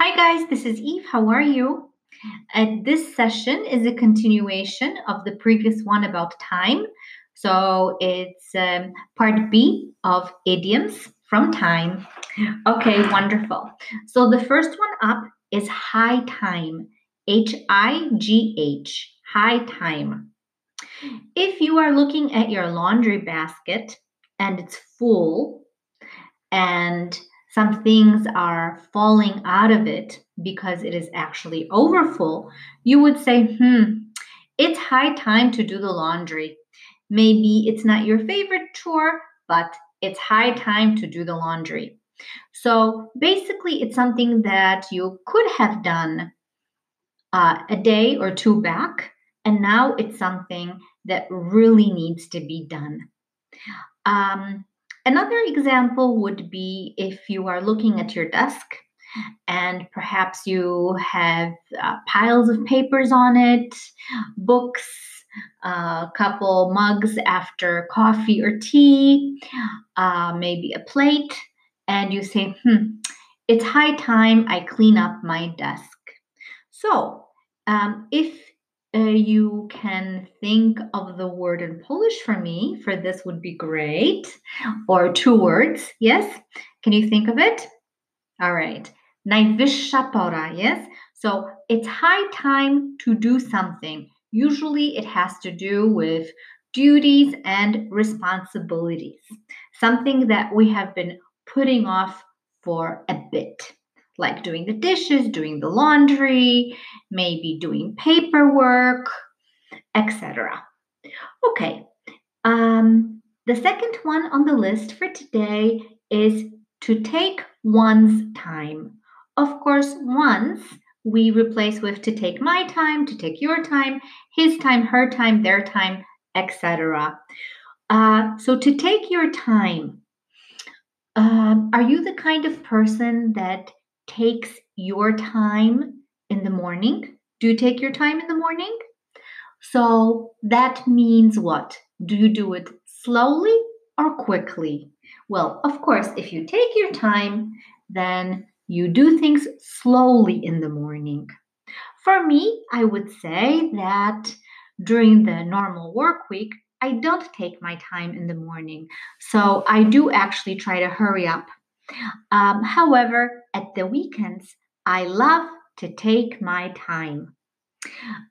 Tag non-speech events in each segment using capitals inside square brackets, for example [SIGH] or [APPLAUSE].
Hi, guys, this is Eve. How are you? And this session is a continuation of the previous one about time. So it's um, part B of idioms from time. Okay, wonderful. So the first one up is high time. H I G H, high time. If you are looking at your laundry basket and it's full and some things are falling out of it because it is actually overfull, you would say, hmm, it's high time to do the laundry. Maybe it's not your favorite chore, but it's high time to do the laundry. So basically, it's something that you could have done uh, a day or two back, and now it's something that really needs to be done. Um, Another example would be if you are looking at your desk and perhaps you have uh, piles of papers on it, books, a couple mugs after coffee or tea, uh, maybe a plate, and you say, hmm, it's high time I clean up my desk. So, um, if uh, you can think of the word in Polish for me, for this would be great. Or two words, yes? Can you think of it? All right. Najwyższa pora, yes? So it's high time to do something. Usually it has to do with duties and responsibilities, something that we have been putting off for a bit like doing the dishes, doing the laundry, maybe doing paperwork, etc. Okay, um, the second one on the list for today is to take one's time. Of course, once we replace with to take my time, to take your time, his time, her time, their time, etc. Uh, so to take your time, um, are you the kind of person that takes your time in the morning. Do you take your time in the morning? So that means what? Do you do it slowly or quickly? Well, of course, if you take your time, then you do things slowly in the morning. For me, I would say that during the normal work week, I don't take my time in the morning. So I do actually try to hurry up um, however, at the weekends, I love to take my time.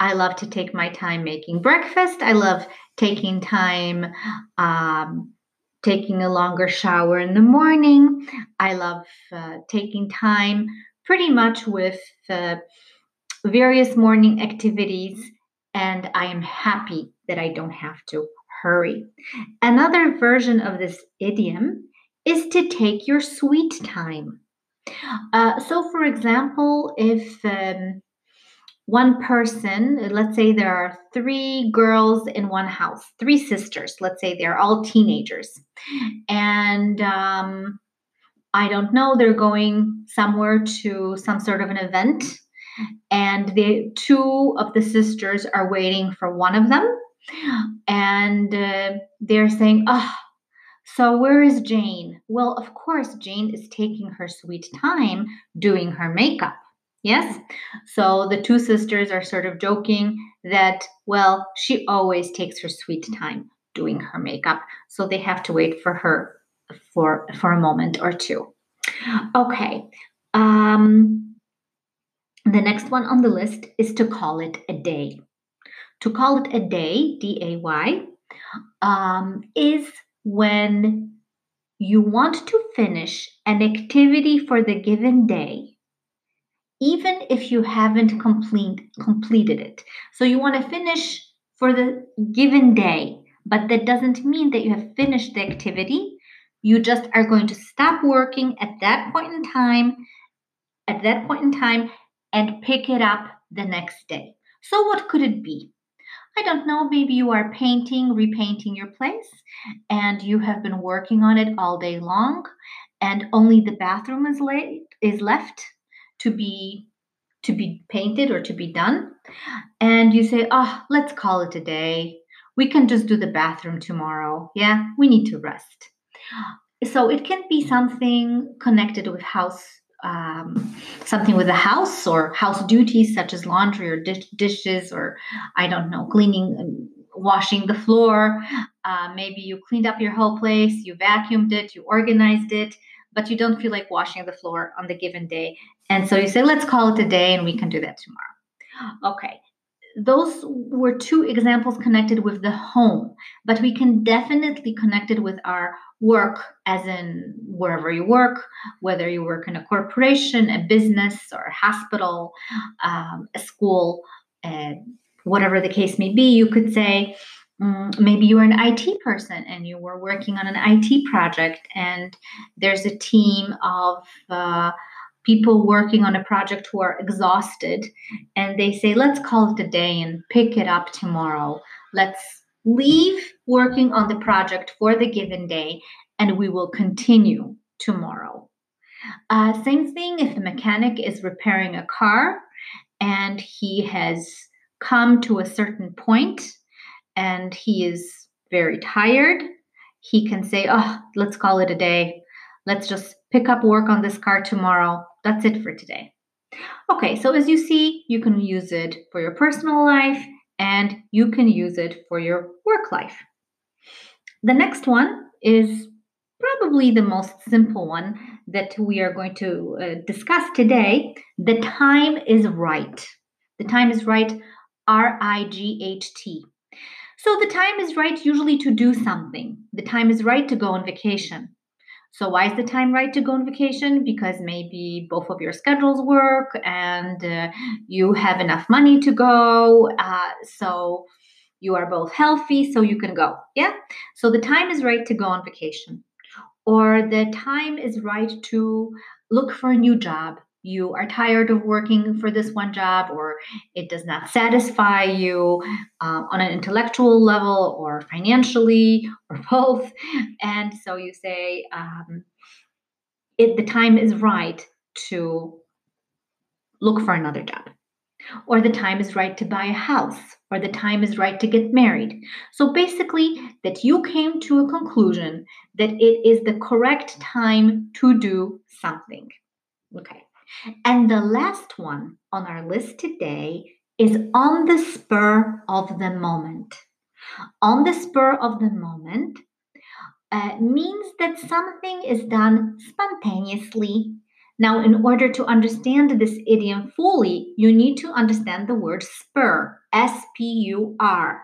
I love to take my time making breakfast. I love taking time um, taking a longer shower in the morning. I love uh, taking time pretty much with uh, various morning activities, and I am happy that I don't have to hurry. Another version of this idiom is to take your sweet time. Uh, so, for example, if um, one person, let's say there are three girls in one house, three sisters, let's say they're all teenagers, and um, I don't know, they're going somewhere to some sort of an event, and the two of the sisters are waiting for one of them, and uh, they're saying, "Oh." So, where is Jane? Well, of course, Jane is taking her sweet time doing her makeup. Yes? So, the two sisters are sort of joking that, well, she always takes her sweet time doing her makeup. So, they have to wait for her for, for a moment or two. Okay. Um, the next one on the list is to call it a day. To call it a day, D A Y, um, is when you want to finish an activity for the given day, even if you haven't complete, completed it. So you want to finish for the given day, but that doesn't mean that you have finished the activity. You just are going to stop working at that point in time, at that point in time, and pick it up the next day. So, what could it be? I don't know, maybe you are painting, repainting your place, and you have been working on it all day long, and only the bathroom is late is left to be to be painted or to be done. And you say, "Oh, let's call it a day. We can just do the bathroom tomorrow. Yeah, we need to rest." So it can be mm-hmm. something connected with house um, something with the house or house duties such as laundry or dish, dishes or I don't know, cleaning, washing the floor. Uh, maybe you cleaned up your whole place, you vacuumed it, you organized it, but you don't feel like washing the floor on the given day. And so you say, let's call it a day and we can do that tomorrow. Okay. Those were two examples connected with the home, but we can definitely connect it with our work, as in wherever you work, whether you work in a corporation, a business, or a hospital, um, a school, uh, whatever the case may be. You could say, um, maybe you are an IT person and you were working on an IT project, and there's a team of uh, people working on a project who are exhausted and they say, let's call it a day and pick it up tomorrow. Let's leave working on the project for the given day and we will continue tomorrow. Uh, same thing if the mechanic is repairing a car and he has come to a certain point and he is very tired, he can say, Oh, let's call it a day. Let's just pick up work on this car tomorrow. That's it for today. Okay, so as you see, you can use it for your personal life and you can use it for your work life. The next one is probably the most simple one that we are going to uh, discuss today. The time is right. The time is right, R I G H T. So the time is right usually to do something. The time is right to go on vacation. So, why is the time right to go on vacation? Because maybe both of your schedules work and uh, you have enough money to go. Uh, so, you are both healthy, so you can go. Yeah. So, the time is right to go on vacation. Or the time is right to look for a new job you are tired of working for this one job or it does not satisfy you uh, on an intellectual level or financially [LAUGHS] or both. And so you say um, it, the time is right to look for another job or the time is right to buy a house or the time is right to get married. So basically that you came to a conclusion that it is the correct time to do something. Okay and the last one on our list today is on the spur of the moment. On the spur of the moment uh, means that something is done spontaneously. Now, in order to understand this idiom fully, you need to understand the word spur, S P U R.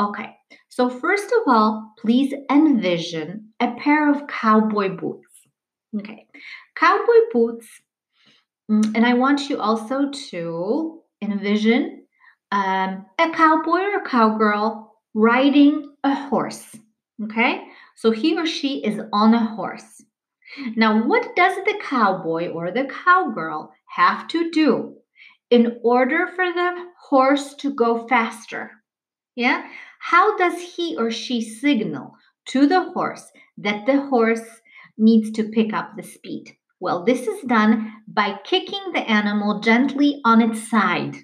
Okay, so first of all, please envision a pair of cowboy boots. Okay, cowboy boots and I want you also to envision um, a cowboy or a cowgirl riding a horse. Okay, so he or she is on a horse. Now, what does the cowboy or the cowgirl have to do in order for the horse to go faster? Yeah, how does he or she signal to the horse that the horse needs to pick up the speed? Well, this is done by kicking the animal gently on its side.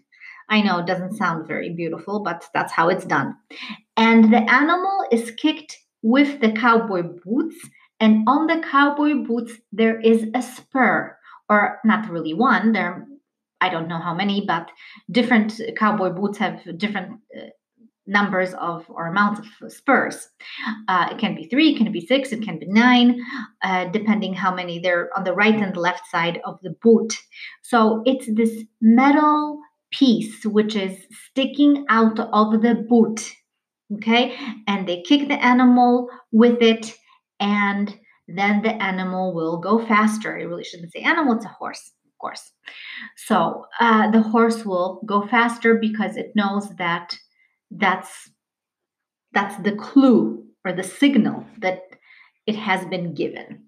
I know it doesn't sound very beautiful, but that's how it's done. And the animal is kicked with the cowboy boots, and on the cowboy boots, there is a spur, or not really one. There, I don't know how many, but different cowboy boots have different uh, numbers of or amounts of spurs. Uh, it can be three, it can be six, it can be nine, uh, depending how many they're on the right and left side of the boot. So it's this metal piece which is sticking out of the boot. Okay, and they kick the animal with it, and then the animal will go faster. I really shouldn't say animal, it's a horse of course. So uh, the horse will go faster because it knows that that's that's the clue or the signal that it has been given.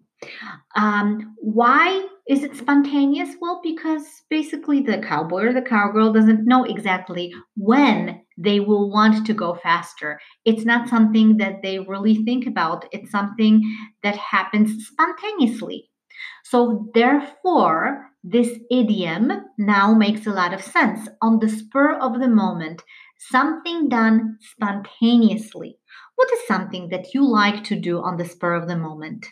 Um, why is it spontaneous? Well because basically the cowboy or the cowgirl doesn't know exactly when they will want to go faster. It's not something that they really think about. It's something that happens spontaneously. So therefore this idiom now makes a lot of sense. On the spur of the moment something done spontaneously. What is something that you like to do on the spur of the moment?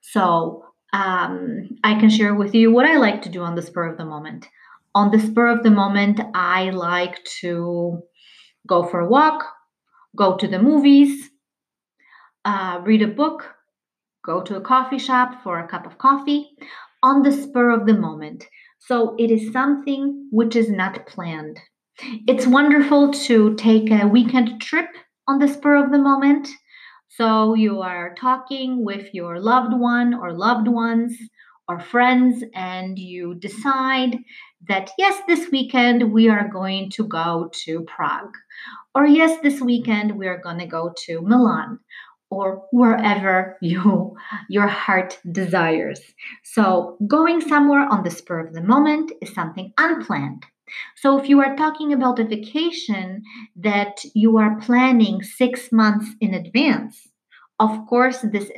So, um, I can share with you what I like to do on the spur of the moment. On the spur of the moment, I like to go for a walk, go to the movies, uh, read a book, go to a coffee shop for a cup of coffee on the spur of the moment. So it is something which is not planned. It's wonderful to take a weekend trip on the spur of the moment. So you are talking with your loved one or loved ones or friends, and you decide that yes, this weekend we are going to go to Prague, or yes, this weekend we are going to go to Milan, or wherever [LAUGHS] you your heart desires. So going somewhere on the spur of the moment is something unplanned. So if you are talking about a vacation that you are planning 6 months in advance, of course this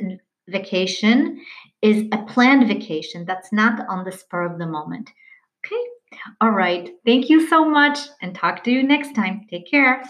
vacation is a planned vacation that's not on the spur of the moment. Okay? All right. Thank you so much and talk to you next time. Take care.